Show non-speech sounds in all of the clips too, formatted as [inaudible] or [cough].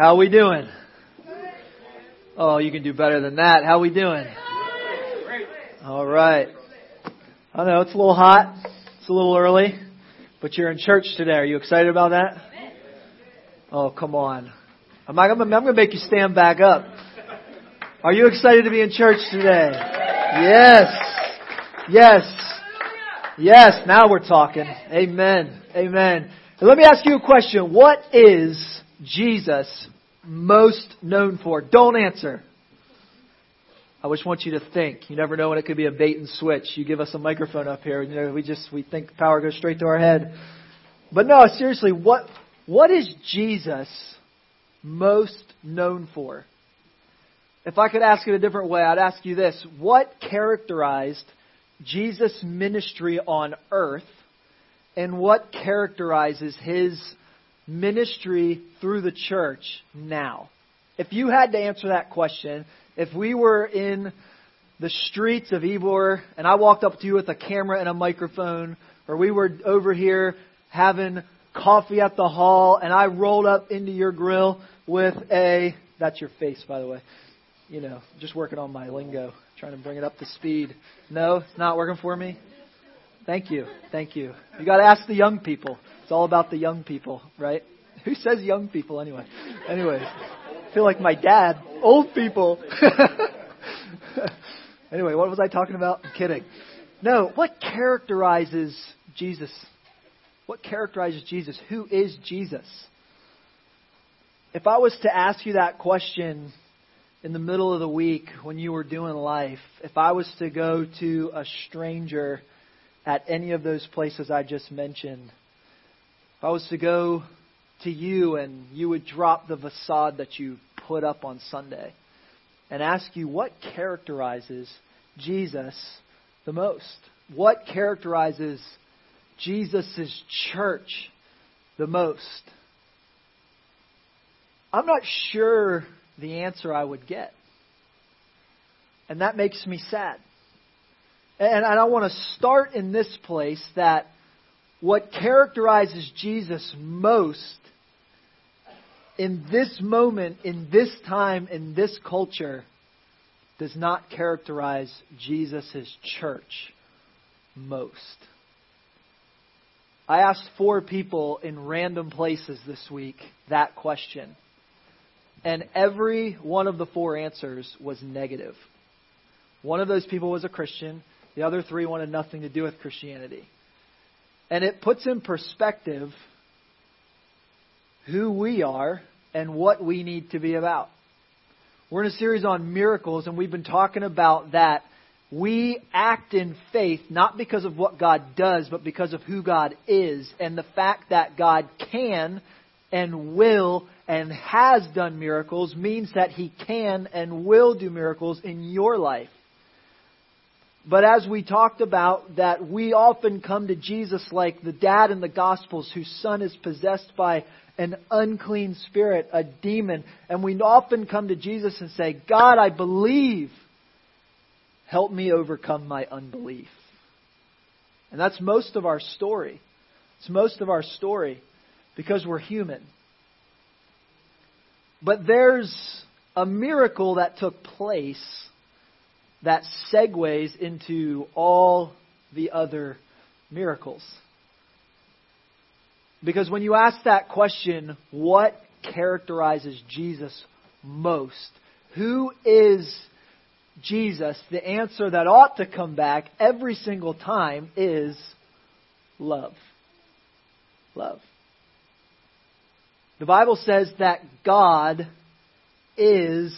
How we doing? Oh, you can do better than that. How we doing? All right. I know it's a little hot. It's a little early, but you're in church today. Are you excited about that? Oh, come on. I'm, I'm going to make you stand back up. Are you excited to be in church today? Yes. Yes. Yes. Now we're talking. Amen. Amen. Let me ask you a question. What is Jesus most known for? Don't answer. I just want you to think. You never know when it could be a bait and switch. You give us a microphone up here, you know, we just we think power goes straight to our head. But no, seriously, what what is Jesus most known for? If I could ask it a different way, I'd ask you this. What characterized Jesus' ministry on earth and what characterizes his ministry through the church now? If you had to answer that question, if we were in the streets of Ybor and I walked up to you with a camera and a microphone, or we were over here having coffee at the hall and I rolled up into your grill with a, that's your face by the way, you know, just working on my lingo, trying to bring it up to speed. No, it's not working for me? Thank you. Thank you. You got to ask the young people. It's all about the young people, right? [laughs] Who says young people anyway? Anyways, I feel like my dad. Old people. [laughs] anyway, what was I talking about? I'm kidding. No, what characterizes Jesus? What characterizes Jesus? Who is Jesus? If I was to ask you that question in the middle of the week when you were doing life, if I was to go to a stranger at any of those places I just mentioned, if I was to go to you and you would drop the facade that you put up on Sunday and ask you what characterizes Jesus the most? What characterizes Jesus' church the most? I'm not sure the answer I would get. And that makes me sad. And I want to start in this place that what characterizes Jesus most in this moment, in this time, in this culture, does not characterize Jesus' church most. I asked four people in random places this week that question. And every one of the four answers was negative. One of those people was a Christian. The other three wanted nothing to do with Christianity. And it puts in perspective who we are and what we need to be about. We're in a series on miracles, and we've been talking about that we act in faith not because of what God does, but because of who God is, and the fact that God can and will and has done miracles means that He can and will do miracles in your life. But as we talked about, that we often come to Jesus like the dad in the Gospels whose son is possessed by an unclean spirit, a demon. And we often come to Jesus and say, God, I believe. Help me overcome my unbelief. And that's most of our story. It's most of our story because we're human. But there's a miracle that took place that segues into all the other miracles. Because when you ask that question, what characterizes Jesus most? Who is Jesus? The answer that ought to come back every single time is love. Love. The Bible says that God is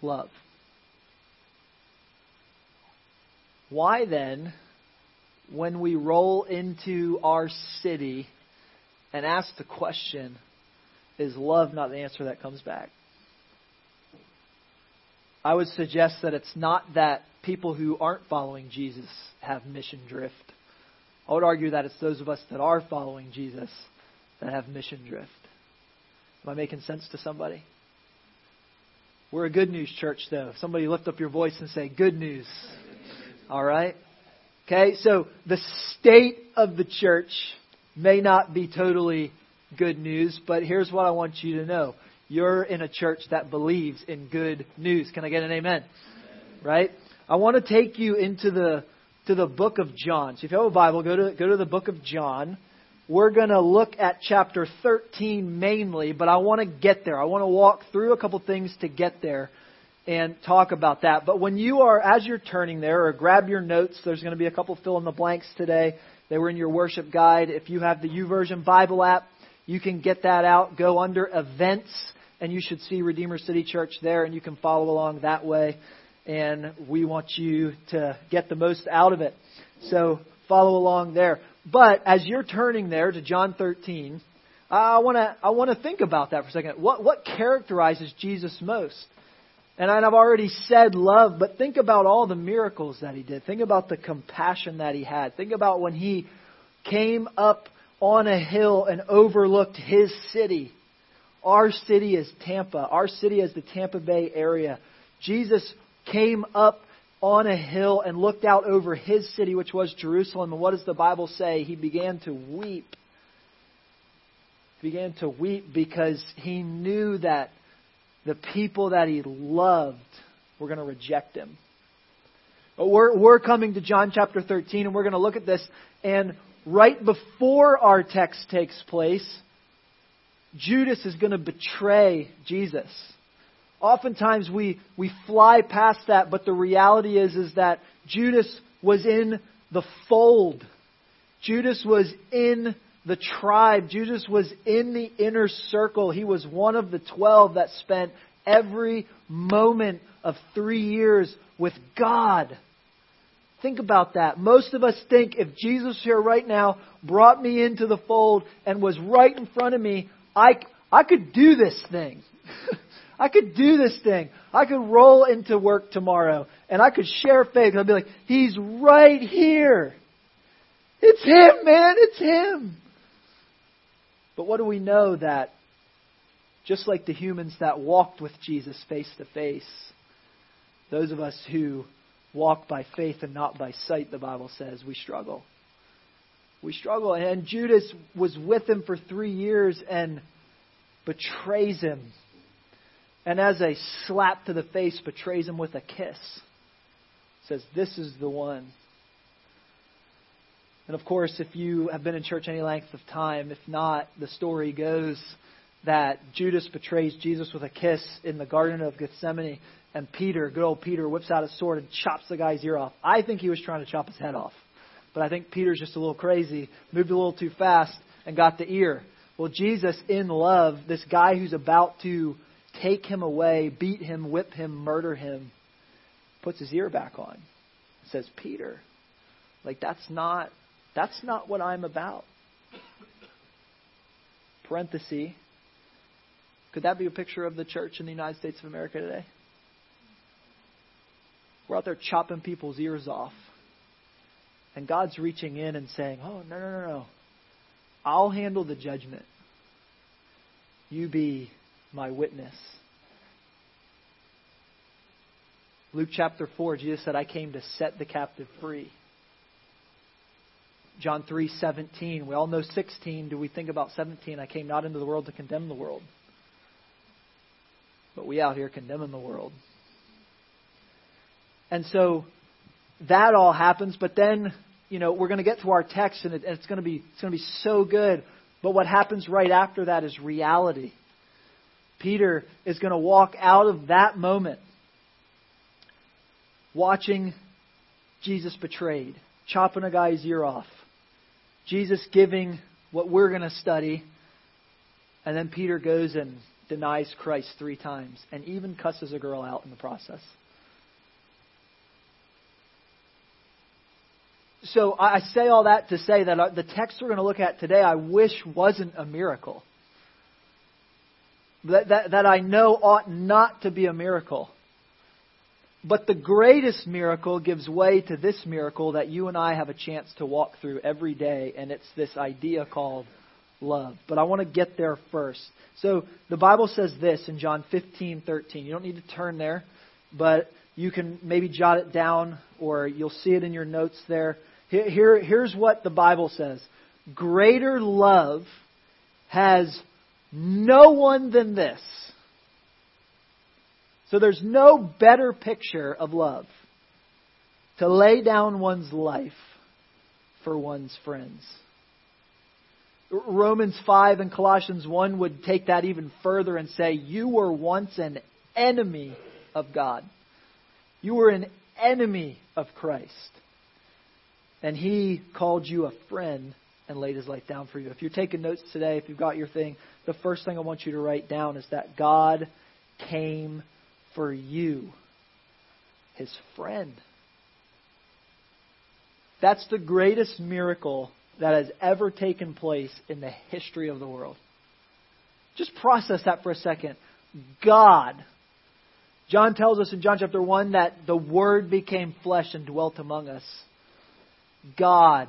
love. Why then, when we roll into our city and ask the question, is love not the answer that comes back? I would suggest that it's not that people who aren't following Jesus have mission drift. I would argue that it's those of us that are following Jesus that have mission drift. Am I making sense to somebody? We're a good news church, though. If somebody lift up your voice and say, Good news. All right? Okay, so the state of the church may not be totally good news, but here's what I want you to know. you're in a church that believes in good news. Can I get an amen? Right? I want to take you into the to the book of John. So if you have a Bible, go to go to the book of John. We're going to look at chapter 13 mainly, but I want to get there. I want to walk through a couple things to get there and talk about that. But when you are, as you're turning there, or grab your notes, there's going to be a couple fill in the blanks today. They were in your worship guide. If you have the YouVersion Bible app, you can get that out. Go under events, and you should see Redeemer City Church there, and you can follow along that way. And we want you to get the most out of it. So follow along there. But as you're turning there to John 13, I want to I want to think about that for a second. What what characterizes Jesus most? And I've already said love, but think about all the miracles that he did. Think about the compassion that he had. Think about when he came up on a hill and overlooked his city. Our city is Tampa. Our city is the Tampa Bay area. Jesus came up on a hill and looked out over his city, which was Jerusalem. And what does the Bible say? He began to weep. He began to weep because he knew that the people that he loved were going to reject him. But we're, we're coming to John chapter 13 and we're going to look at this. And right before our text takes place, Judas is going to betray Jesus. Oftentimes we, we fly past that, but the reality is, is that Judas was in the fold. Judas was in the tribe. Judas was in the inner circle. He was one of the twelve that spent every moment of three years with God. Think about that. Most of us think if Jesus here right now brought me into the fold and was right in front of me, I, I could do this thing. [laughs] I could do this thing. I could roll into work tomorrow and I could share faith. I'd be like, He's right here. It's Him, man. It's Him. But what do we know that just like the humans that walked with Jesus face to face, those of us who walk by faith and not by sight, the Bible says, we struggle. We struggle. And Judas was with him for three years and betrays him. And as a slap to the face, betrays him with a kiss. Says, This is the one. And of course, if you have been in church any length of time, if not, the story goes that Judas betrays Jesus with a kiss in the Garden of Gethsemane, and Peter, good old Peter, whips out his sword and chops the guy's ear off. I think he was trying to chop his head off. But I think Peter's just a little crazy, moved a little too fast, and got the ear. Well, Jesus, in love, this guy who's about to take him away, beat him, whip him, murder him, puts his ear back on. Says, Peter, like that's not that's not what I'm about. Parenthesis. Could that be a picture of the church in the United States of America today? We're out there chopping people's ears off. And God's reaching in and saying, Oh, no, no, no, no. I'll handle the judgment. You be my witness. Luke chapter 4, Jesus said, I came to set the captive free. John 3:17. We all know 16. Do we think about 17? I came not into the world to condemn the world. But we out here condemning the world. And so that all happens, but then, you know, we're going to get to our text and, it, and it's going to be it's going to be so good. But what happens right after that is reality. Peter is going to walk out of that moment watching Jesus betrayed, chopping a guy's ear off, Jesus giving what we're going to study, and then Peter goes and denies Christ three times and even cusses a girl out in the process. So I say all that to say that uh, the text we're going to look at today, I wish wasn't a miracle. That, that, that I know ought not to be a miracle. But the greatest miracle gives way to this miracle that you and I have a chance to walk through every day, and it's this idea called love. But I want to get there first. So the Bible says this in John 15:13. You don't need to turn there, but you can maybe jot it down or you'll see it in your notes there. Here, here here's what the Bible says. Greater love has no one than this So there's no better picture of love to lay down one's life for one's friends. Romans 5 and Colossians 1 would take that even further and say, You were once an enemy of God. You were an enemy of Christ. And He called you a friend and laid His life down for you. If you're taking notes today, if you've got your thing, the first thing I want you to write down is that God came for you, His friend. That's the greatest miracle that has ever taken place in the history of the world. Just process that for a second. God. John tells us in John chapter 1 that the Word became flesh and dwelt among us. God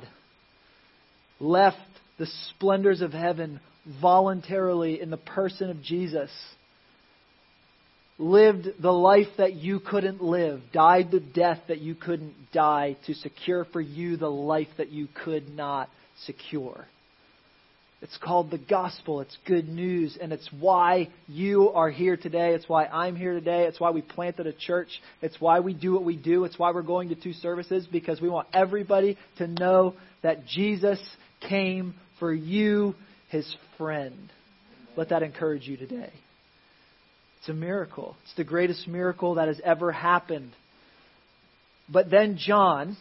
left the splendors of heaven voluntarily in the person of Jesus lived the life that you couldn't live, died the death that you couldn't die to secure for you the life that you could not secure. It's called the gospel. It's good news. And it's why you are here today. It's why I'm here today. It's why we planted a church. It's why we do what we do. It's why we're going to two services because we want everybody to know that Jesus came for you, his friend. Let that encourage you today. It's a miracle. It's the greatest miracle that has ever happened. But then John,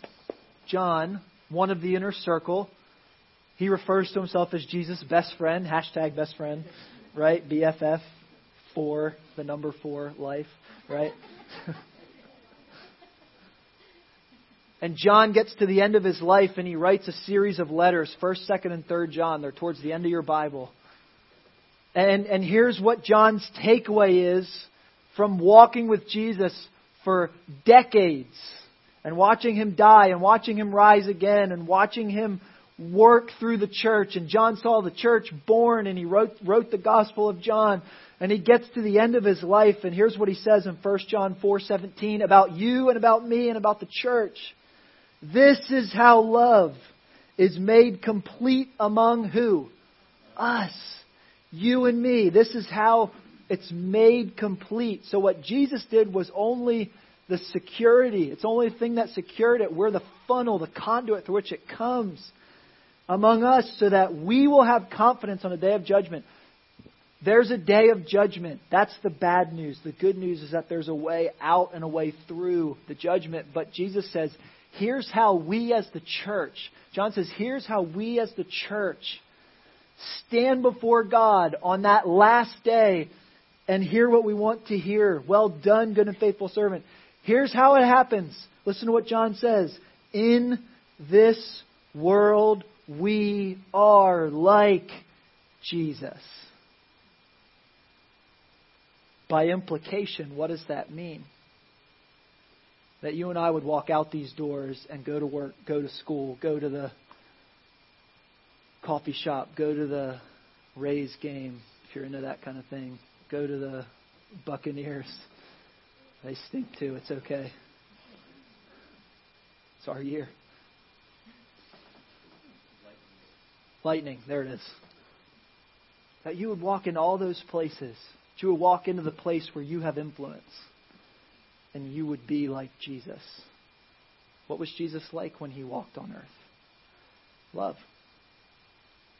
John, one of the inner circle, he refers to himself as Jesus' best friend, hashtag best friend, right? BFF, for the number four, life, right? [laughs] and John gets to the end of his life and he writes a series of letters, 1st, 2nd, and 3rd John. They're towards the end of your Bible. And, and here's what John's takeaway is from walking with Jesus for decades and watching him die and watching him rise again and watching him work through the church. And John saw the church born and he wrote, wrote the Gospel of John. And he gets to the end of his life and here's what he says in 1 John 4:17 about you and about me and about the church. This is how love is made complete among who? Us you and me. This is how it's made complete. So what Jesus did was only the security. It's only the thing that secured it. We're the funnel, the conduit through which it comes among us so that we will have confidence on a day of judgment. There's a day of judgment. That's the bad news. The good news is that there's a way out and a way through the judgment. But Jesus says, here's how we as the church, John says, here's how we as the church stand before God on that last day and hear what we want to hear. Well done, good and faithful servant. Here's how it happens. Listen to what John says. In this world, we are like Jesus. By implication, what does that mean? That you and I would walk out these doors and go to work, go to school, go to the coffee shop, go to the Rays game if you're into that kind of thing. Go to the Buccaneers. They stink too. It's okay. It's our year. Lightning, there it is. That you would walk into all those places. That you would walk into the place where you have influence. And you would be like Jesus. What was Jesus like when he walked on earth? Love.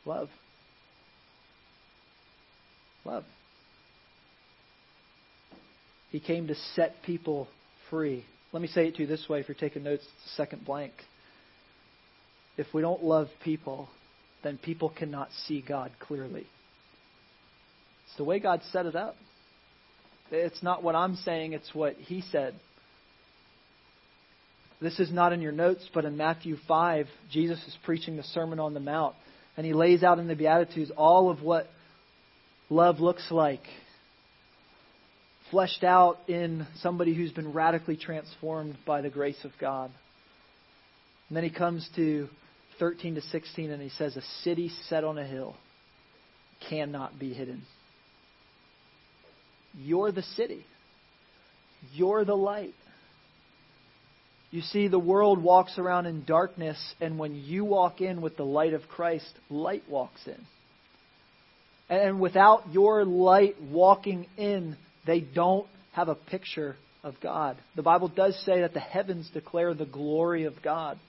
Love. Love. He came to set people free. Let me say it to you this way if you're taking notes, second blank. If we don't love people, then people cannot see God clearly. It's the way God set it up. It's not what I'm saying, it's what He said. This is not in your notes, but in Matthew 5, Jesus is preaching the Sermon on the Mount. And he lays out in the Beatitudes all of what love looks like, fleshed out in somebody who's been radically transformed by the grace of God. And then he comes to 13 to 16 and he says, A city set on a hill cannot be hidden. You're the city. You're the light. You see, the world walks around in darkness, and when you walk in with the light of Christ, light walks in. And without your light walking in, they don't have a picture of God. The Bible does say that the heavens declare the glory of God.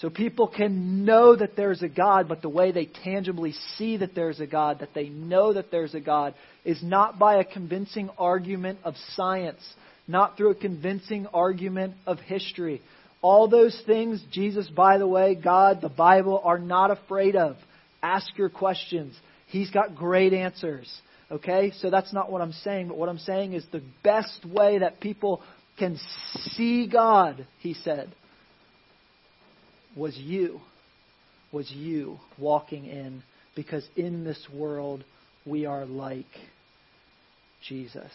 So people can know that there's a God, but the way they tangibly see that there's a God, that they know that there's a God, is not by a convincing argument of science, not through a convincing argument of history. All those things, Jesus, by the way, God, the Bible, are not afraid of. Ask your questions. He's got great answers. Okay? So that's not what I'm saying, but what I'm saying is the best way that people can see God, he said, was you. Was you walking in. Because in this world, we are like Jesus.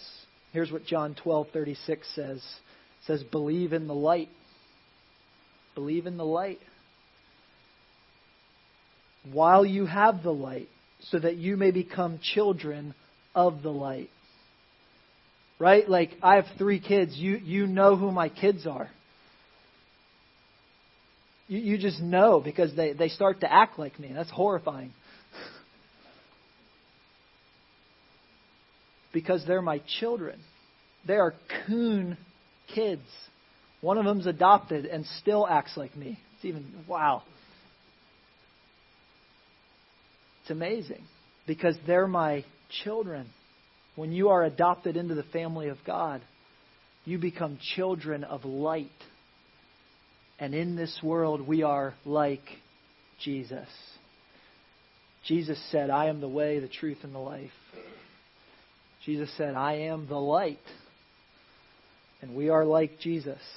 Here's what John 12:36 says. It says believe in the light. Believe in the light. While you have the light so that you may become children of the light. Right? Like I have 3 kids. You you know who my kids are. You, you just know because they, they start to act like me. That's horrifying. Because they're my children. They are coon kids. One of them's adopted and still acts like me. It's even, wow. It's amazing because they're my children. When you are adopted into the family of God, you become children of light. And in this world, we are like Jesus. Jesus said, I am the way, the truth, and the life. Jesus said, I am the light. And we are like Jesus. [laughs]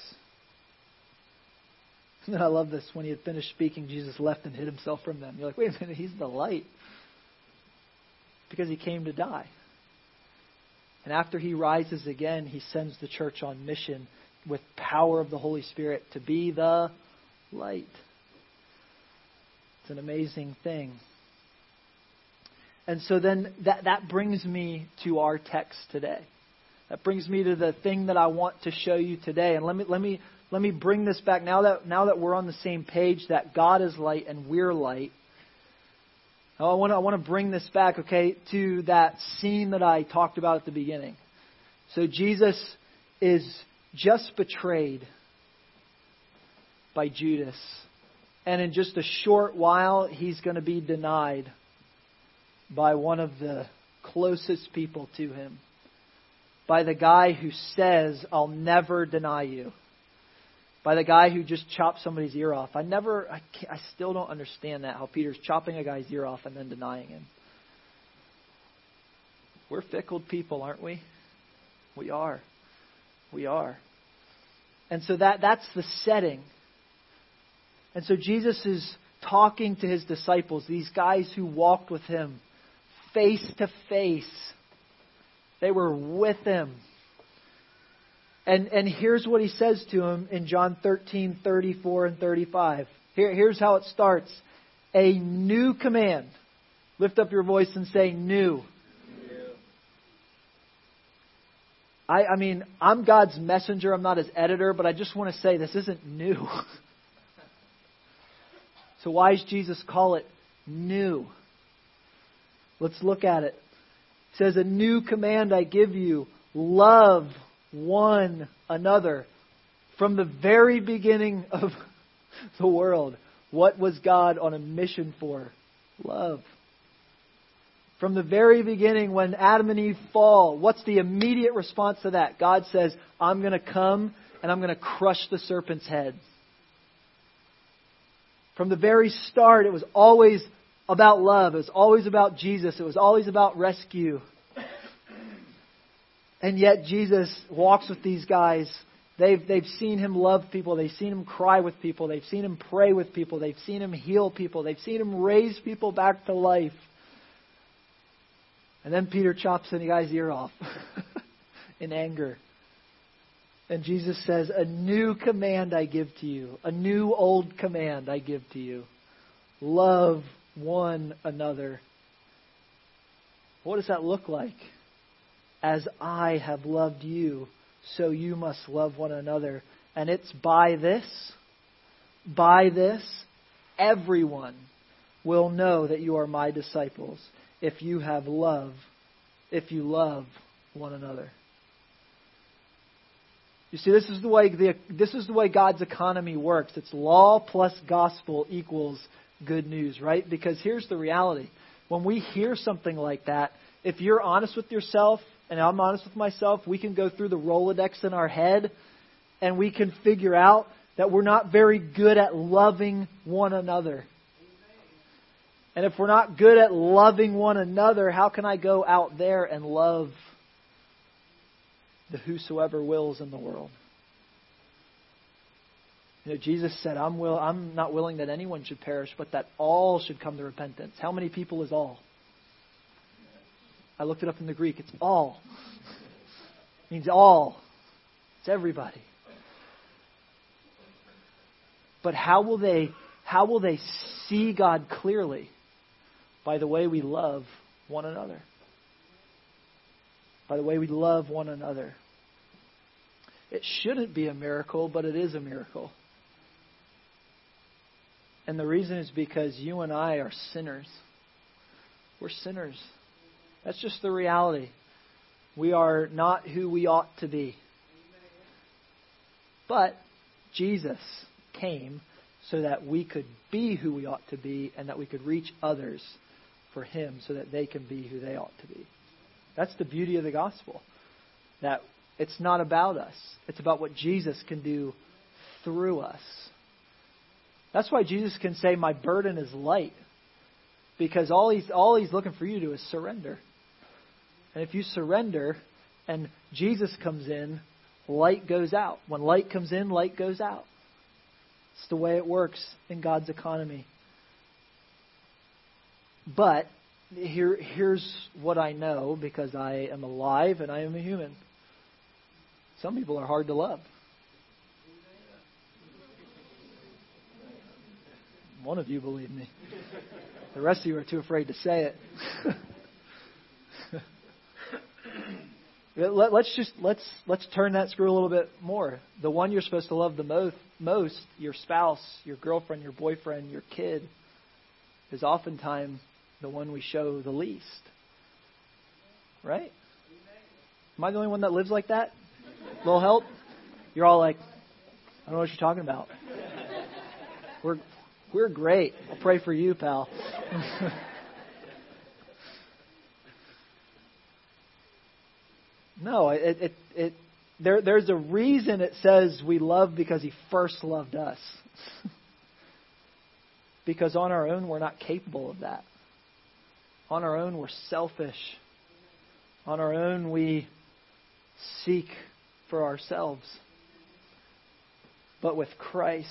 And I love this. When he had finished speaking, Jesus left and hid himself from them. You're like, wait a minute, he's the light. Because he came to die. And after he rises again, he sends the church on mission with power of the Holy Spirit to be the light. It's an amazing thing. And so then that, that brings me to our text today. That brings me to the thing that I want to show you today. And let me let me let me bring this back now that now that we're on the same page that God is light and we're light. I want to I want to bring this back, okay, to that scene that I talked about at the beginning. So Jesus is just betrayed by Judas. And in just a short while, he's going to be denied by one of the closest people to him, by the guy who says, I'll never deny you, by the guy who just chops somebody's ear off. I never, I, I still don't understand that, how Peter's chopping a guy's ear off and then denying him. We're fickle people, aren't we? We are. We are. And so that, that's the setting. And so Jesus is talking to his disciples, these guys who walked with him face to face. They were with him. And, and here's what he says to him in John 13, 34 and 35. Here, here's how it starts. A new command. Lift up your voice and say new. I, I mean, I'm God's messenger. I'm not his editor, but I just want to say this isn't new. [laughs] so why does Jesus call it new? Let's look at it. It says, A new command I give you love one another. From the very beginning of [laughs] the world, what was God on a mission for? Love. From the very beginning, when Adam and Eve fall, what's the immediate response to that? God says, I'm going to come and I'm going to crush the serpent's head. From the very start, it was always about love. It was always about Jesus. It was always about rescue. And yet Jesus walks with these guys. They've, they've seen him love people. They've seen him cry with people. They've seen him pray with people. They've seen him heal people. They've seen him raise people back to life. And then Peter chops the guy's ear off [laughs] in anger. And Jesus says, A new command I give to you. A new old command I give to you. Love one another. What does that look like? As I have loved you, so you must love one another. And it's by this, by this, everyone will know that you are my disciples if you have love if you love one another. You see, this is the way the, this is the way God's economy works. It's law plus gospel equals good news, right? Because here's the reality: when we hear something like that, if you're honest with yourself and I'm honest with myself, we can go through the Rolodex in our head and we can figure out that we're not very good at loving one another. And if we're not good at loving one another, how can I go out there and love the whosoever wills in the world? You know, Jesus said, I'm, will, I'm not willing that anyone should perish, but that all should come to repentance. How many people is all? I looked it up in the Greek. It's all. It means all. It's everybody. But how will they how will they see God clearly? By the way we love one another. By the way we love one another. It shouldn't be a miracle, but it is a miracle. And the reason is because you and I are sinners. We're sinners. That's just the reality. We are not who we ought to be. But Jesus came so that we could be who we ought to be and that we could reach others for Him so that they can be who they ought to be. That's the beauty of the gospel. That it's not about us, it's about what Jesus can do through us. That's why Jesus can say, My burden is light. Because all he's, all he's looking for you to do is surrender. And if you surrender and Jesus comes in, light goes out. When light comes in, light goes out. It's the way it works in God's economy. But here, here's what I know because I am alive and I am a human. Some people are hard to love. One of you believe me. The rest of you are too afraid to say it. [laughs] Let, us just let's let's turn that screw a little bit more. The one you're supposed to love the most, most your spouse, your girlfriend, your boyfriend, your kid, is oftentimes the one we show the least. Right? Am I the only one that lives like that? A little help? You're all like, I don't know what you're talking about. We're we're great. I'll pray for you, pal. No, it, it, it, there, there's a reason it says we love because He first loved us. [laughs] because on our own, we're not capable of that. On our own, we're selfish. On our own, we seek for ourselves. But with Christ,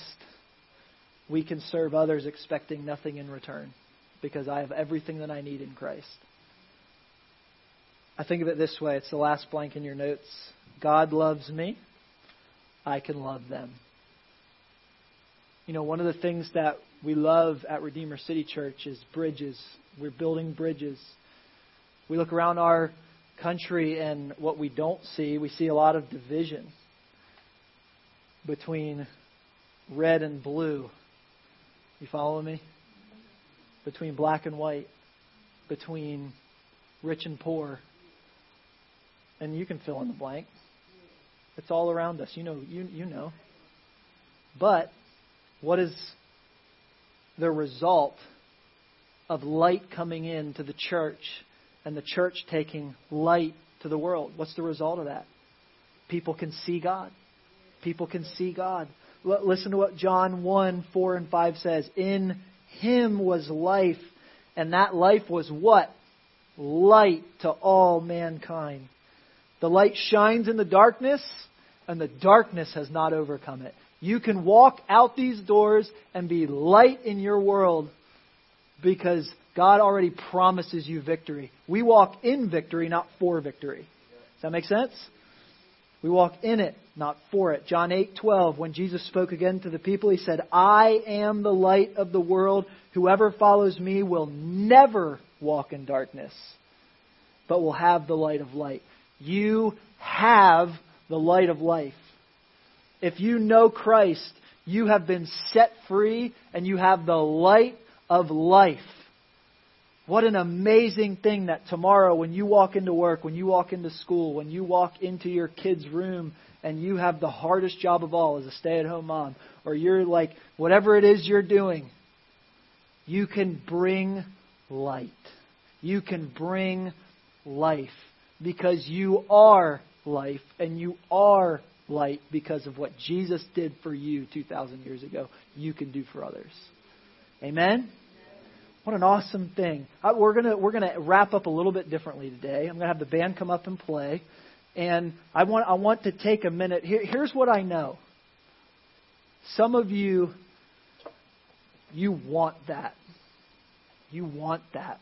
we can serve others expecting nothing in return because I have everything that I need in Christ. I think of it this way it's the last blank in your notes. God loves me, I can love them. You know, one of the things that we love at Redeemer City Church is bridges. We're building bridges. We look around our country and what we don't see, we see a lot of division between red and blue. You follow me? Between black and white, between rich and poor, and you can fill in the blank. It's all around us. You know, you, you know. But what is the result of light coming into the church and the church taking light to the world? What's the result of that? People can see God. People can see God. Listen to what John 1 4 and 5 says. In him was life, and that life was what? Light to all mankind. The light shines in the darkness, and the darkness has not overcome it. You can walk out these doors and be light in your world because God already promises you victory. We walk in victory, not for victory. Does that make sense? We walk in it, not for it. John 8:12 when Jesus spoke again to the people, he said, "I am the light of the world. Whoever follows me will never walk in darkness, but will have the light of light." You have the light of life. If you know Christ, you have been set free and you have the light of life. What an amazing thing that tomorrow, when you walk into work, when you walk into school, when you walk into your kid's room, and you have the hardest job of all as a stay at home mom, or you're like, whatever it is you're doing, you can bring light. You can bring life because you are life and you are light because of what Jesus did for you 2,000 years ago. You can do for others. Amen? What an awesome thing. We're going we're gonna wrap up a little bit differently today. I'm going to have the band come up and play. And I want, I want to take a minute. Here, here's what I know. Some of you, you want that. You want that.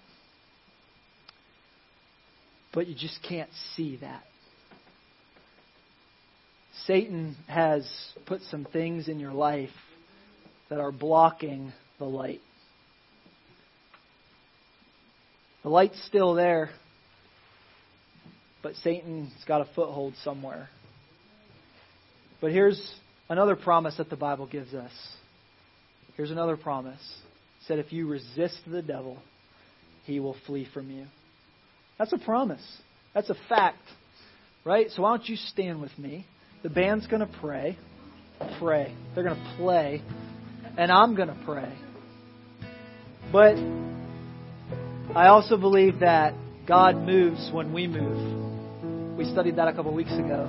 But you just can't see that. Satan has put some things in your life that are blocking the light. The light's still there, but Satan's got a foothold somewhere. But here's another promise that the Bible gives us. Here's another promise. It said, if you resist the devil, he will flee from you. That's a promise. That's a fact. Right? So why don't you stand with me? The band's going to pray. Pray. They're going to play. And I'm going to pray. But I also believe that God moves when we move. We studied that a couple weeks ago.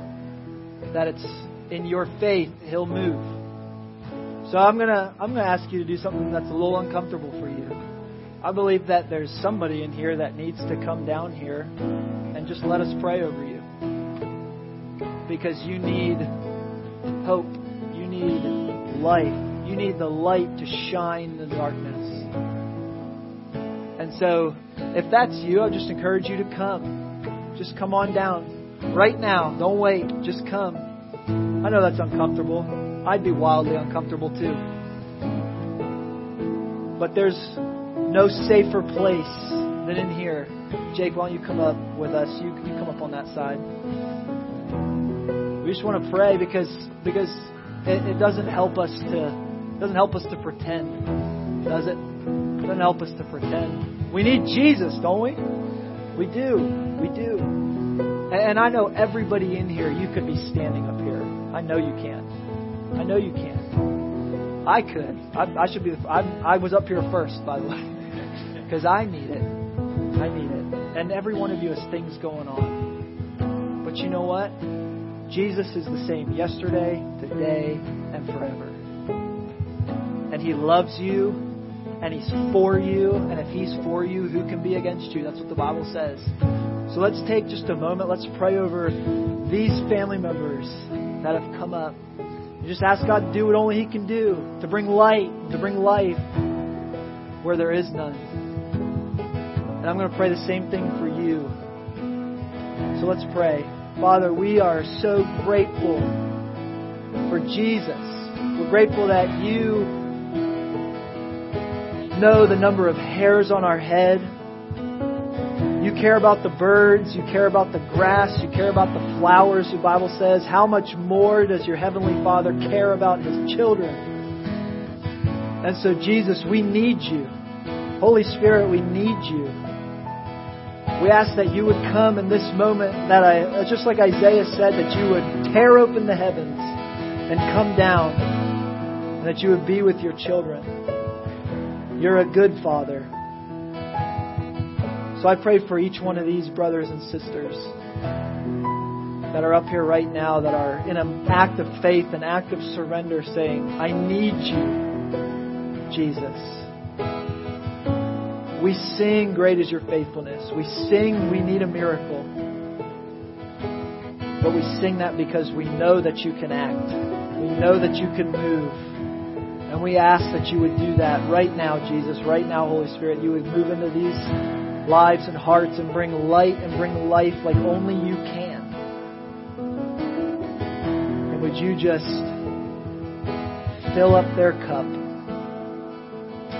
That it's in your faith, He'll move. So I'm gonna I'm gonna ask you to do something that's a little uncomfortable for you. I believe that there's somebody in here that needs to come down here and just let us pray over you. Because you need hope. You need life. You need the light to shine in the darkness. And so, if that's you, I just encourage you to come. Just come on down. Right now. Don't wait. Just come. I know that's uncomfortable. I'd be wildly uncomfortable too. But there's no safer place than in here. Jake, why don't you come up with us? You, you come up on that side. We just want to pray because because it, it doesn't help us to doesn't help us to pretend, does it? Doesn't help us to pretend. We need Jesus, don't we? We do. We do. And I know everybody in here, you could be standing up here. I know you can. I know you can. I could. I, I should be. I, I was up here first, by the way [laughs] because I need it. I need it. And every one of you has things going on. But you know what? Jesus is the same yesterday, today, and forever. And He loves you, and He's for you. And if He's for you, who can be against you? That's what the Bible says. So let's take just a moment. Let's pray over these family members that have come up. Just ask God to do what only He can do to bring light, to bring life where there is none. And I'm going to pray the same thing for you. So let's pray. Father, we are so grateful for Jesus. We're grateful that you know the number of hairs on our head. You care about the birds. You care about the grass. You care about the flowers, the Bible says. How much more does your Heavenly Father care about His children? And so, Jesus, we need you. Holy Spirit, we need you. We ask that you would come in this moment, that I, just like Isaiah said, that you would tear open the heavens and come down, and that you would be with your children. You're a good father. So I pray for each one of these brothers and sisters that are up here right now that are in an act of faith, an act of surrender, saying, I need you, Jesus. We sing, Great is your faithfulness. We sing, We need a miracle. But we sing that because we know that you can act. We know that you can move. And we ask that you would do that right now, Jesus. Right now, Holy Spirit, you would move into these lives and hearts and bring light and bring life like only you can. And would you just fill up their cup?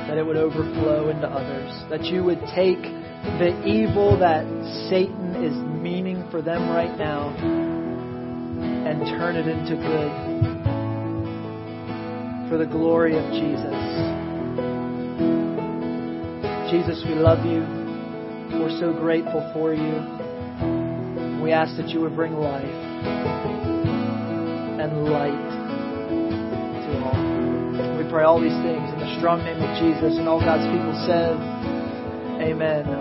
that it would overflow into others. That you would take the evil that Satan is meaning for them right now and turn it into good for the glory of Jesus. Jesus, we love you. We're so grateful for you. We ask that you would bring life and light to all. We pray all these things in the strong name of Jesus, and all God's people said, Amen.